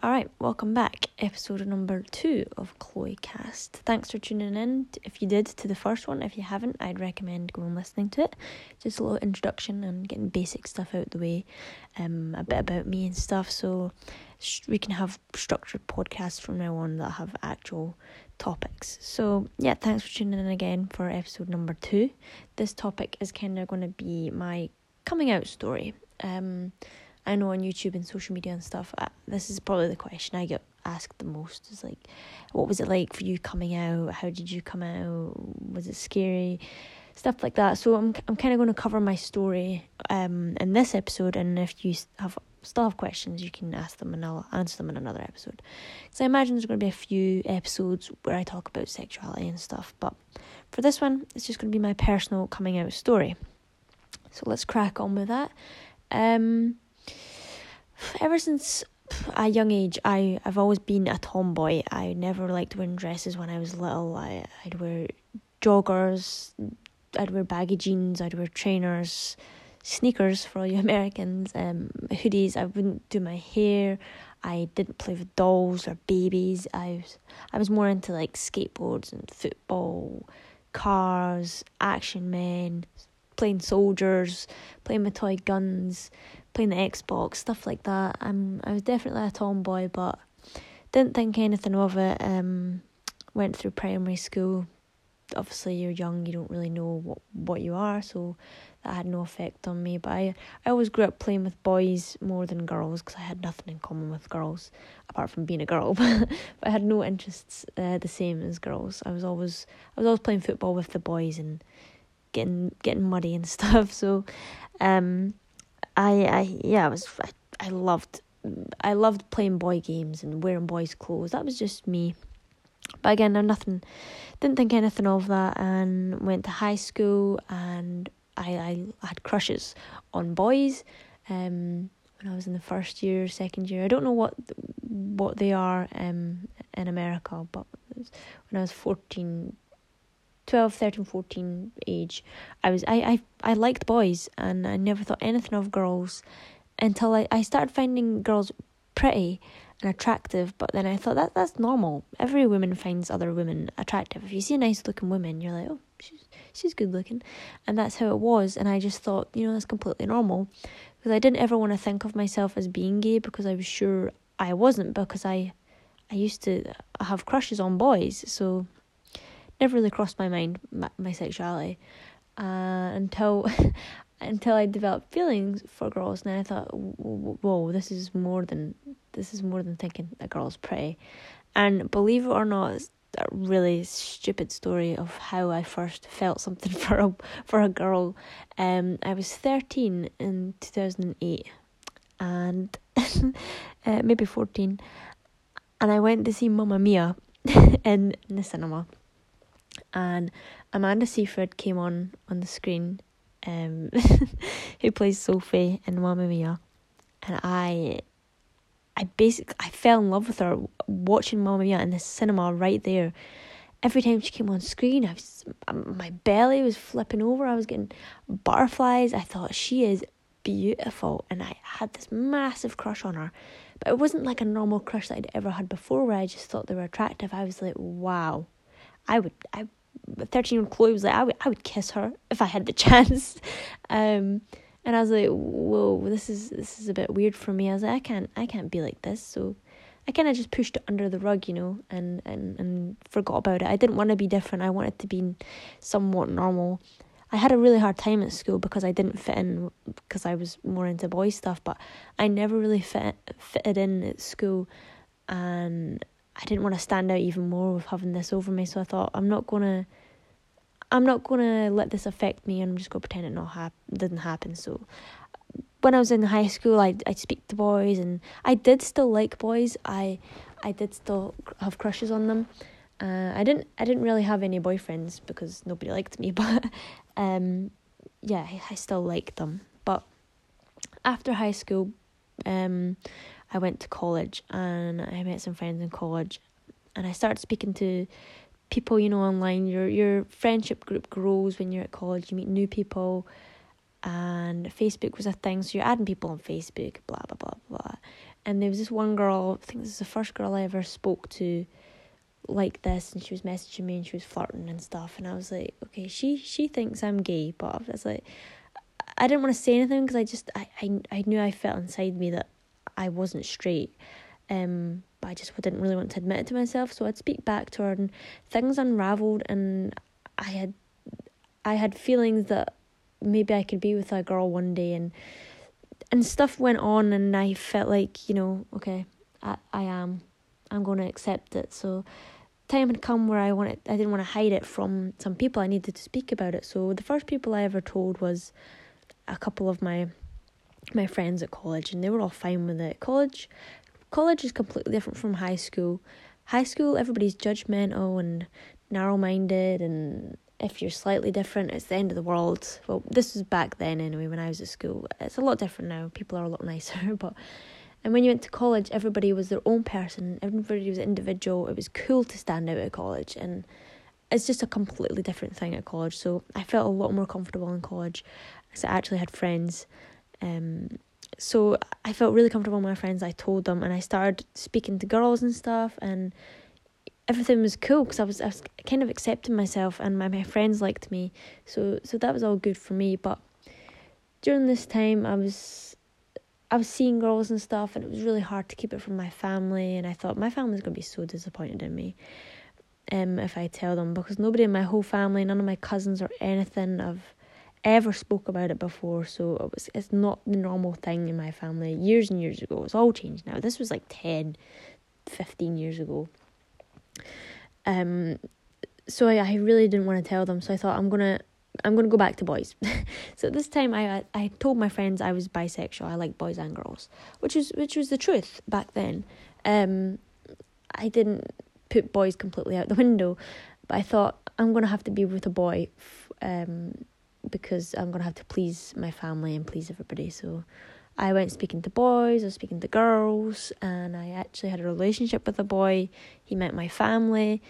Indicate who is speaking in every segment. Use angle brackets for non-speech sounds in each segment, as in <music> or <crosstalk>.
Speaker 1: All right, welcome back. Episode number two of Chloe Cast. Thanks for tuning in. If you did to the first one, if you haven't, I'd recommend going listening to it. Just a little introduction and getting basic stuff out the way, um, a bit about me and stuff. So we can have structured podcasts from now on that have actual topics. So yeah, thanks for tuning in again for episode number two. This topic is kind of going to be my coming out story. Um I know on YouTube and social media and stuff, uh, this is probably the question I get asked the most is like, what was it like for you coming out? How did you come out? Was it scary? Stuff like that. So I'm I'm kind of going to cover my story um in this episode, and if you have still have questions, you can ask them and I'll answer them in another episode. Because I imagine there's going to be a few episodes where I talk about sexuality and stuff, but for this one, it's just going to be my personal coming out story. So let's crack on with that. Um, ever since a young age, I I've always been a tomboy. I never liked wearing dresses when I was little. I I'd wear joggers, I'd wear baggy jeans, I'd wear trainers, sneakers for all you <laughs> Americans, um, hoodies. I wouldn't do my hair. I didn't play with dolls or babies. I was I was more into like skateboards and football, cars, action men, playing soldiers, playing with toy guns playing the Xbox, stuff like that. I'm I was definitely a tomboy, but didn't think anything of it. Um, went through primary school. Obviously, you're young, you don't really know what what you are, so that had no effect on me. But I I always grew up playing with boys more than girls because I had nothing in common with girls apart from being a girl. <laughs> but I had no interests uh, the same as girls. I was always I was always playing football with the boys and getting getting muddy and <laughs> stuff. So, um I, I yeah, I was I, I loved I loved playing boy games and wearing boys' clothes. That was just me. But again, I'm nothing didn't think anything of that and went to high school and I, I had crushes on boys. Um when I was in the first year, second year. I don't know what what they are um in America, but when I was 14, 12, 13, 14 age, I was I, I, I liked boys and I never thought anything of girls until I, I started finding girls pretty and attractive, but then I thought that that's normal. Every woman finds other women attractive. If you see a nice looking woman, you're like, oh, she's she's good looking, and that's how it was. And I just thought, you know, that's completely normal, because I didn't ever want to think of myself as being gay because I was sure I wasn't because I, I used to have crushes on boys, so never really crossed my mind my, my sexuality uh, until <laughs> until I developed feelings for girls, and I thought, whoa, this is more than this is more than thinking that girl's pretty. And believe it or not, it's a really stupid story of how I first felt something <laughs> for a for a girl. Um, I was thirteen in two thousand and eight, and <laughs> uh, maybe fourteen, and I went to see Mamma Mia in the cinema and Amanda Seyfried came on on the screen, um, <laughs> who plays Sophie in Mamma Mia, and I, I basically I fell in love with her watching Mamma Mia in the cinema right there. Every time she came on screen, I was my belly was flipping over. I was getting butterflies. I thought she is beautiful, and I had this massive crush on her. But it wasn't like a normal crush that I'd ever had before, where I just thought they were attractive. I was like, wow, I would I 13 year old Chloe was like, I would, I would kiss her if I had the <laughs> chance. Um, and I was like, whoa, this is, this is a bit weird for me. I was like, I can't, I can't be like this. So I kind of just pushed it under the rug, you know, and, and, and forgot about it. I didn't want to be different. I wanted to be somewhat normal. I had a really hard time at school because I didn't fit in because I was more into boy stuff, but I never really fit fitted in at school, and I didn't want to stand out even more with having this over me. So I thought I'm not gonna, I'm not gonna let this affect me. And I'm just gonna pretend it not hap- didn't happen. So when I was in high school, I I'd speak to boys, and I did still like boys. I I did still have crushes on them. Uh, I didn't I didn't really have any boyfriends because nobody liked me, <laughs> but um, yeah, I still liked them. But after high school, um, I went to college and I met some friends in college and I started speaking to people, you know, online. Your your friendship group grows when you're at college, you meet new people and Facebook was a thing, so you're adding people on Facebook, blah blah blah blah. And there was this one girl, I think this is the first girl I ever spoke to like this and she was messaging me and she was flirting and stuff and I was like, okay, she she thinks I'm gay, but I was like I didn't want to say anything because I just I, I I knew I felt inside me that I wasn't straight. Um but I just didn't really want to admit it to myself, so I'd speak back to her and things unraveled and I had I had feelings that maybe I could be with a girl one day and and stuff went on and I felt like, you know, okay, I, I am. I'm gonna accept it. So time had come where I wanted I didn't want to hide it from some people. I needed to speak about it. So the first people I ever told was a couple of my my friends at college and they were all fine with it. College college is completely different from high school. High school everybody's judgmental and narrow minded and if you're slightly different, it's the end of the world. Well, this was back then anyway, when I was at school. It's a lot different now. People are a lot <laughs> nicer, but and when you went to college, everybody was their own person. Everybody was individual. It was cool to stand out at college, and it's just a completely different thing at college. So I felt a lot more comfortable in college. So I actually had friends. Um, so I felt really comfortable with my friends. I told them, and I started speaking to girls and stuff, and everything was cool because I was I was kind of accepting myself and my, my friends liked me so so that was all good for me but during this time I was I was seeing girls and stuff and it was really hard to keep it from my family and I thought my family's gonna be so disappointed in me um if I tell them because nobody in my whole family none of my cousins or anything have ever spoke about it before so it was it's not the normal thing in my family years and years ago it's all changed now this was like 10 15 years ago um, so I, I really didn't want to tell them. So I thought I'm gonna I'm gonna go back to boys. <laughs> so this time I I told my friends I was bisexual. I like boys and girls, which was which was the truth back then. Um, I didn't put boys completely out the window, but I thought I'm gonna have to be with a boy, um, because I'm gonna have to please my family and please everybody. So I went speaking to boys, I was speaking to girls, and I actually had a relationship with a boy. He met my family,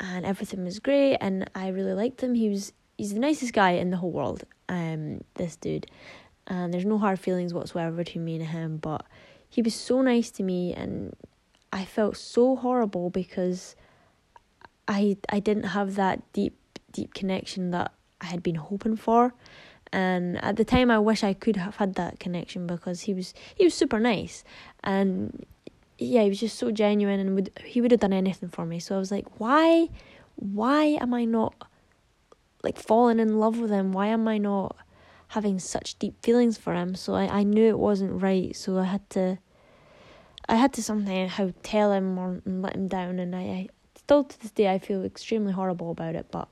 Speaker 1: and everything was great, and I really liked him. He was he's the nicest guy in the whole world. Um, this dude, and there's no hard feelings whatsoever between me and him. But he was so nice to me, and I felt so horrible because I I didn't have that deep deep connection that I had been hoping for. And at the time I wish I could have had that connection because he was he was super nice. And yeah he was just so genuine and would he would have done anything for me. So I was like why why am I not like falling in love with him? Why am I not having such deep feelings for him? So I, I knew it wasn't right. So I had to I had to somehow tell him or let him down. And I, I still to this day I feel extremely horrible about it but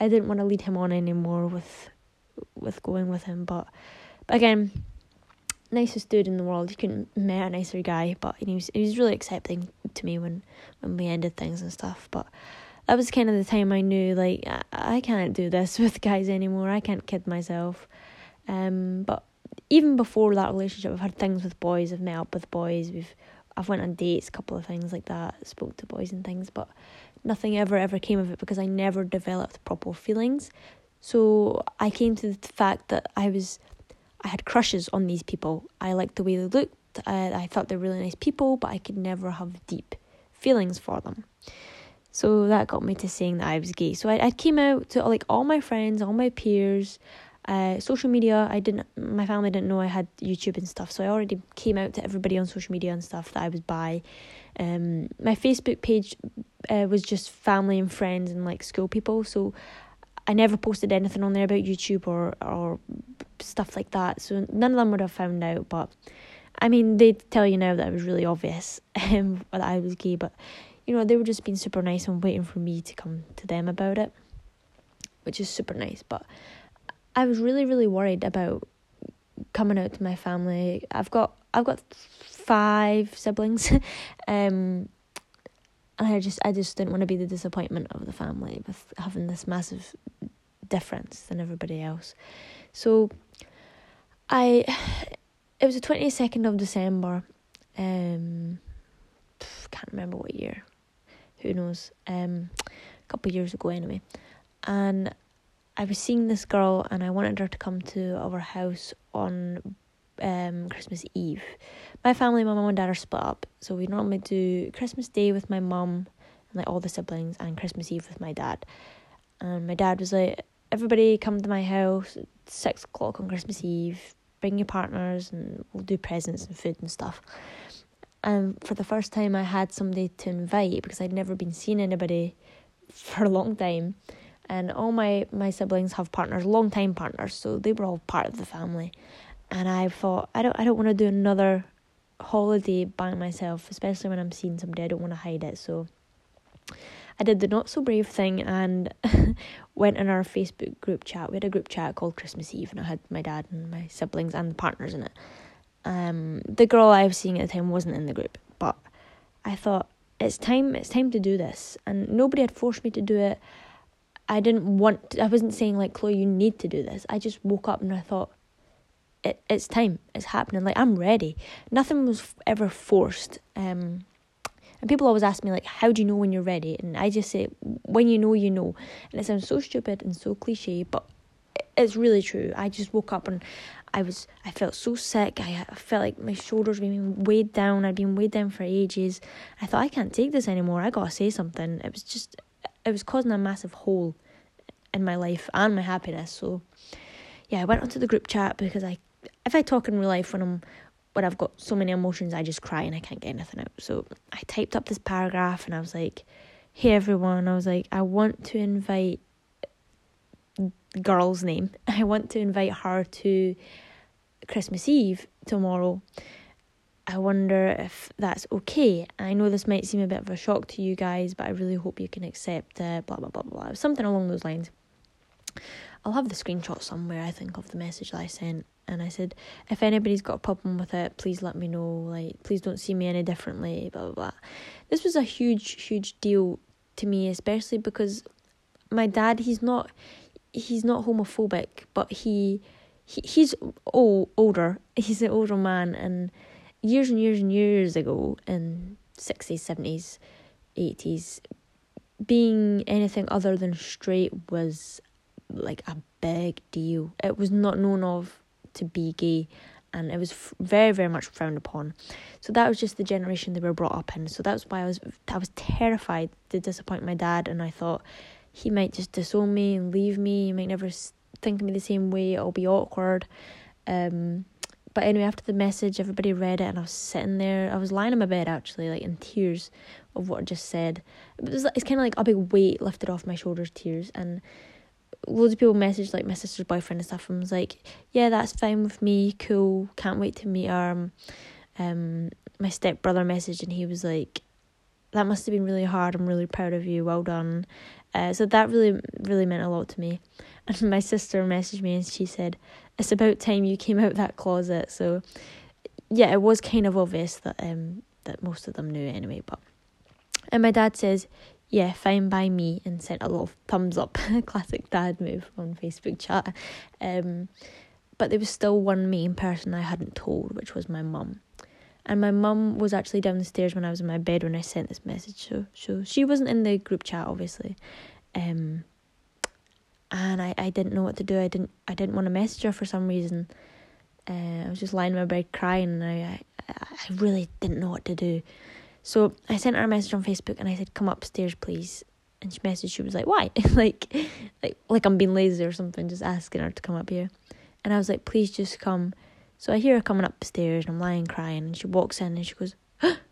Speaker 1: I didn't want to lead him on anymore with with going with him. But, but again, nicest dude in the world. You couldn't met a nicer guy, but he was he was really accepting to me when when we ended things and stuff. But that was kind of the time I knew like I, I can't do this <laughs> with guys anymore. I can't kid myself. Um, but even before that relationship, I've had things with boys. I've met up with boys. We've I've went on dates, a couple of things like that. Spoke to boys and things, but nothing ever ever came of it because I never developed proper feelings. So I came to the fact that I was, I had crushes on these people. I liked the way they looked. I, I thought they're really nice people, but I could never have deep feelings for them. So that got me to saying that I was gay. So I, I came out to like all my friends, all my peers, uh, social media. I didn't, my family didn't know I had YouTube and stuff. So I already came out to everybody on social media and stuff that I was bi. Um, my Facebook page uh, was just family and friends and like school people. So I never posted anything on there about YouTube or or stuff like that, so none of them would have found out. But I mean, they'd tell you now that it was really obvious <laughs> um, that I was gay, but you know they were just being super nice and waiting for me to come to them about it, which is super nice. But I was really really worried about coming out to my family. I've got I've got five siblings, <laughs> um, and I just I just didn't want to be the disappointment of the family with having this massive difference than everybody else. So I <sighs> it was the twenty second of December. Um <sighs> can't remember what year. Who knows? Um a couple of years ago anyway. And I was seeing this girl and I wanted her to come to our house on um Christmas Eve. My family, my mum and dad are split up, so we normally do Christmas Day with my mum and like all the siblings, and Christmas Eve with my dad. And my dad was like, "Everybody come to my house at six o'clock on Christmas Eve. Bring your partners, and we'll do presents and food and stuff." And for the first time, I had somebody to invite because I'd never been seeing anybody for a long time and all my my siblings have partners long time partners so they were all part of the family. And i thought i don't i don't want to do another holiday by myself especially when i'm seeing somebody i don't want to hide it so i did the not so brave thing and <laughs> went in our facebook group chat. We had a group chat called christmas eve and i had my dad and my siblings and the partners in it. Um the girl i was seeing at the time wasn't in the group but i thought it's time it's time to do this. And nobody had forced me to do it I didn't want I wasn't saying like Chloe you need to do this. I just woke up and I thought it it's time. It's happening. Like I'm ready. Nothing was ever forced. Um and people always ask me like how do you know when you're ready? And I just say when you know you know. And it sounds so stupid and so cliche, but it's really true. I just woke up and I was I felt so sick. I, I felt like my shoulders were being weighed down. I'd been weighed down for ages. I thought I can't take this anymore. I gotta say something. It was just it was causing a massive hole in my life and my happiness. So yeah, I went onto the group chat because I if I talk in real life when I'm when I've got so many emotions I just cry and I can't get anything out. So I typed up this paragraph and I was like, Hey everyone, I was like, I want to invite girl's name. <laughs> I want to invite her to Christmas Eve tomorrow. I wonder if that's okay. I know this might seem a bit of a shock to you guys, but I really hope you can accept uh, blah blah blah blah. Something along those lines. I'll have the screenshot somewhere, I think, of the message that I sent. And I said, if anybody's got a problem with it, please let me know. Like, please don't see me any differently, blah, blah, blah. This was a huge, huge deal to me, especially because my dad, he's not, he's not homophobic, but he, he he's old, older. He's an older man. And years and years and years ago, in 60s, 70s, 80s, being anything other than straight was like a big deal. It was not known of to be gay and it was very very much frowned upon. So that was just the generation they were brought up in. So that's why I was I was terrified to disappoint my dad and I thought he might just disown me and leave me. He might never think of me the same way. It'll be awkward. Um but anyway, after the message, everybody read it, and I was sitting there. I was lying in my bed actually, like in tears of what I just said. It was it's kind of like a big weight lifted off my shoulders, tears, and loads of people messaged like my sister's boyfriend and stuff and was like, Yeah, that's fine with me, cool, can't wait to meet her. Um my stepbrother messaged and he was like, That must have been really hard, I'm really proud of you, well done. Uh, so that really really meant a lot to me. <laughs> And my sister messaged me and she said, It's about time you came out that closet. So yeah, it was kind of obvious that um that most of them knew anyway, but and my dad says, yeah, fine by me, and sent a little thumbs up. <laughs> Classic dad move on Facebook chat. Um, but there was still one main person I hadn't told, which was my mum. And my mum was actually down the stairs when I was in my bed when I sent this message. So, so she wasn't in the group chat, obviously. Um, and I, I didn't know what to do. I didn't I didn't want to message her for some reason. Uh, I was just lying in my bed crying, and I, I I really didn't know what to do. So I sent her a message on Facebook and I said, "Come upstairs, please." And she messaged. She was like, "Why?" <laughs> like, like, like I'm being lazy or something, just asking her to come up here. And I was like, "Please, just come." So I hear her coming upstairs, and I'm lying crying, and she walks in and she goes, <gasps>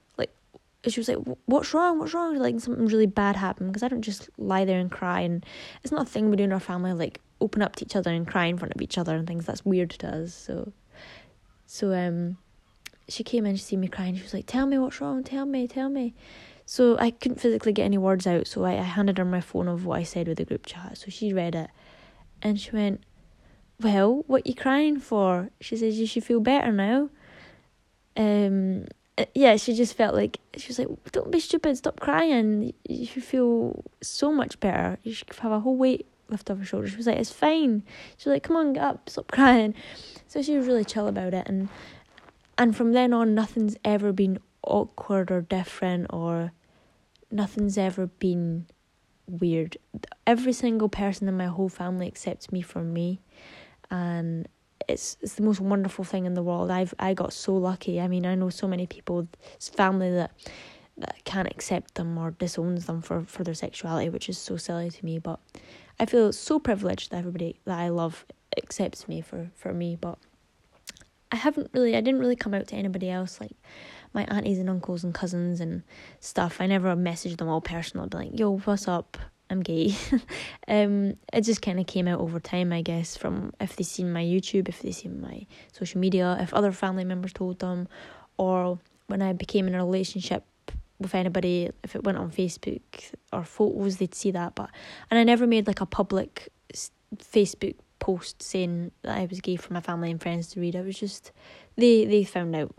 Speaker 1: she was like, "What's wrong? What's wrong?" Like something really bad happened because I don't just lie there and cry, and it's not a thing we do in our family, like open up to each other and cry in front of each other and things. That's weird to us. So, so um, she came in, she see me crying. She was like, "Tell me what's wrong. Tell me, tell me." So I couldn't physically get any words out. So I, I handed her my phone of what I said with the group chat. So she read it, and she went, "Well, what you crying for?" She says, "You should feel better now." Um, yeah, she just felt like she was like, "Don't be stupid. Stop crying. You should feel so much better. You should have a whole weight lift off your shoulders." She was like, "It's fine." She was like, "Come on, get up. Stop <laughs> crying." So she was really chill about it, and and from then on nothing's ever been awkward or different or nothing's ever been weird every single person in my whole family accepts me for me and it's it's the most wonderful thing in the world. I've I got so lucky. I mean, I know so many people's family that that can't accept them or disowns them for, for their sexuality, which is so silly to me. But I feel so privileged that everybody that I love accepts me for, for me. But I haven't really, I didn't really come out to anybody else like my aunties and uncles and cousins and stuff. I never messaged them all personally, be like, yo, what's up? I'm gay. <laughs> um, it just kind of came out over time, I guess, from if they seen my YouTube, if they seen my social media, if other family members told them, or when I became in a relationship with anybody, if it went on Facebook or photos, they'd see that. But and I never made like a public Facebook post saying that I was gay for my family and friends to read. It was just they they found out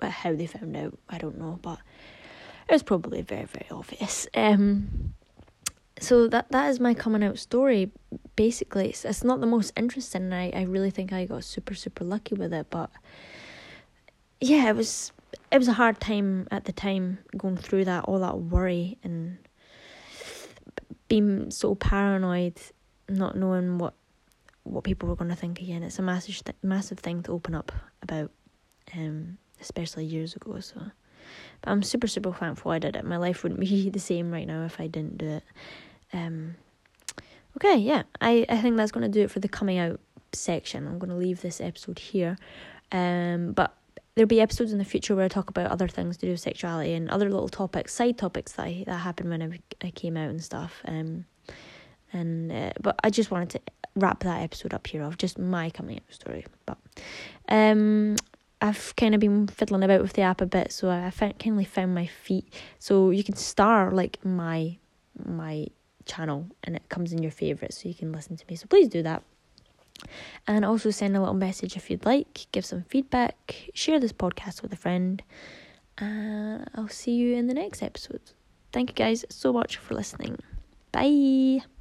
Speaker 1: how they found out. I don't know, but it was probably very very obvious. <laughs> Um, so that that is my coming out story. Basically, it's, it's not the most interesting. And I I really think I got super super lucky with it, but yeah, it was it was a hard time at the time going through that all that worry and being so paranoid, not knowing what what people were going to think again. It's a massive massive thing to open up about, um, especially years ago. So, but I'm super super thankful I did it. My life wouldn't <laughs> be the same right now if I didn't do it. Um, okay, yeah, I, I think that's going to do it for the coming out section. I'm going to leave this episode here. Um, but there'll be episodes in the future where I talk about other things to do with sexuality and other little topics, side topics that I, that happened when I, I came out and stuff. Um, and uh, but I just wanted to wrap that episode up here of just my coming out story. But um, I've kind of been fiddling about with the app a bit, so I found, kind of found my feet. So you can star like my my channel and it comes in your favourites so you can listen to me. So please do that. And also send a little message if you'd like, give some feedback, share this podcast with a friend. And I'll see you in the next episode. Thank you guys so much for listening. Bye.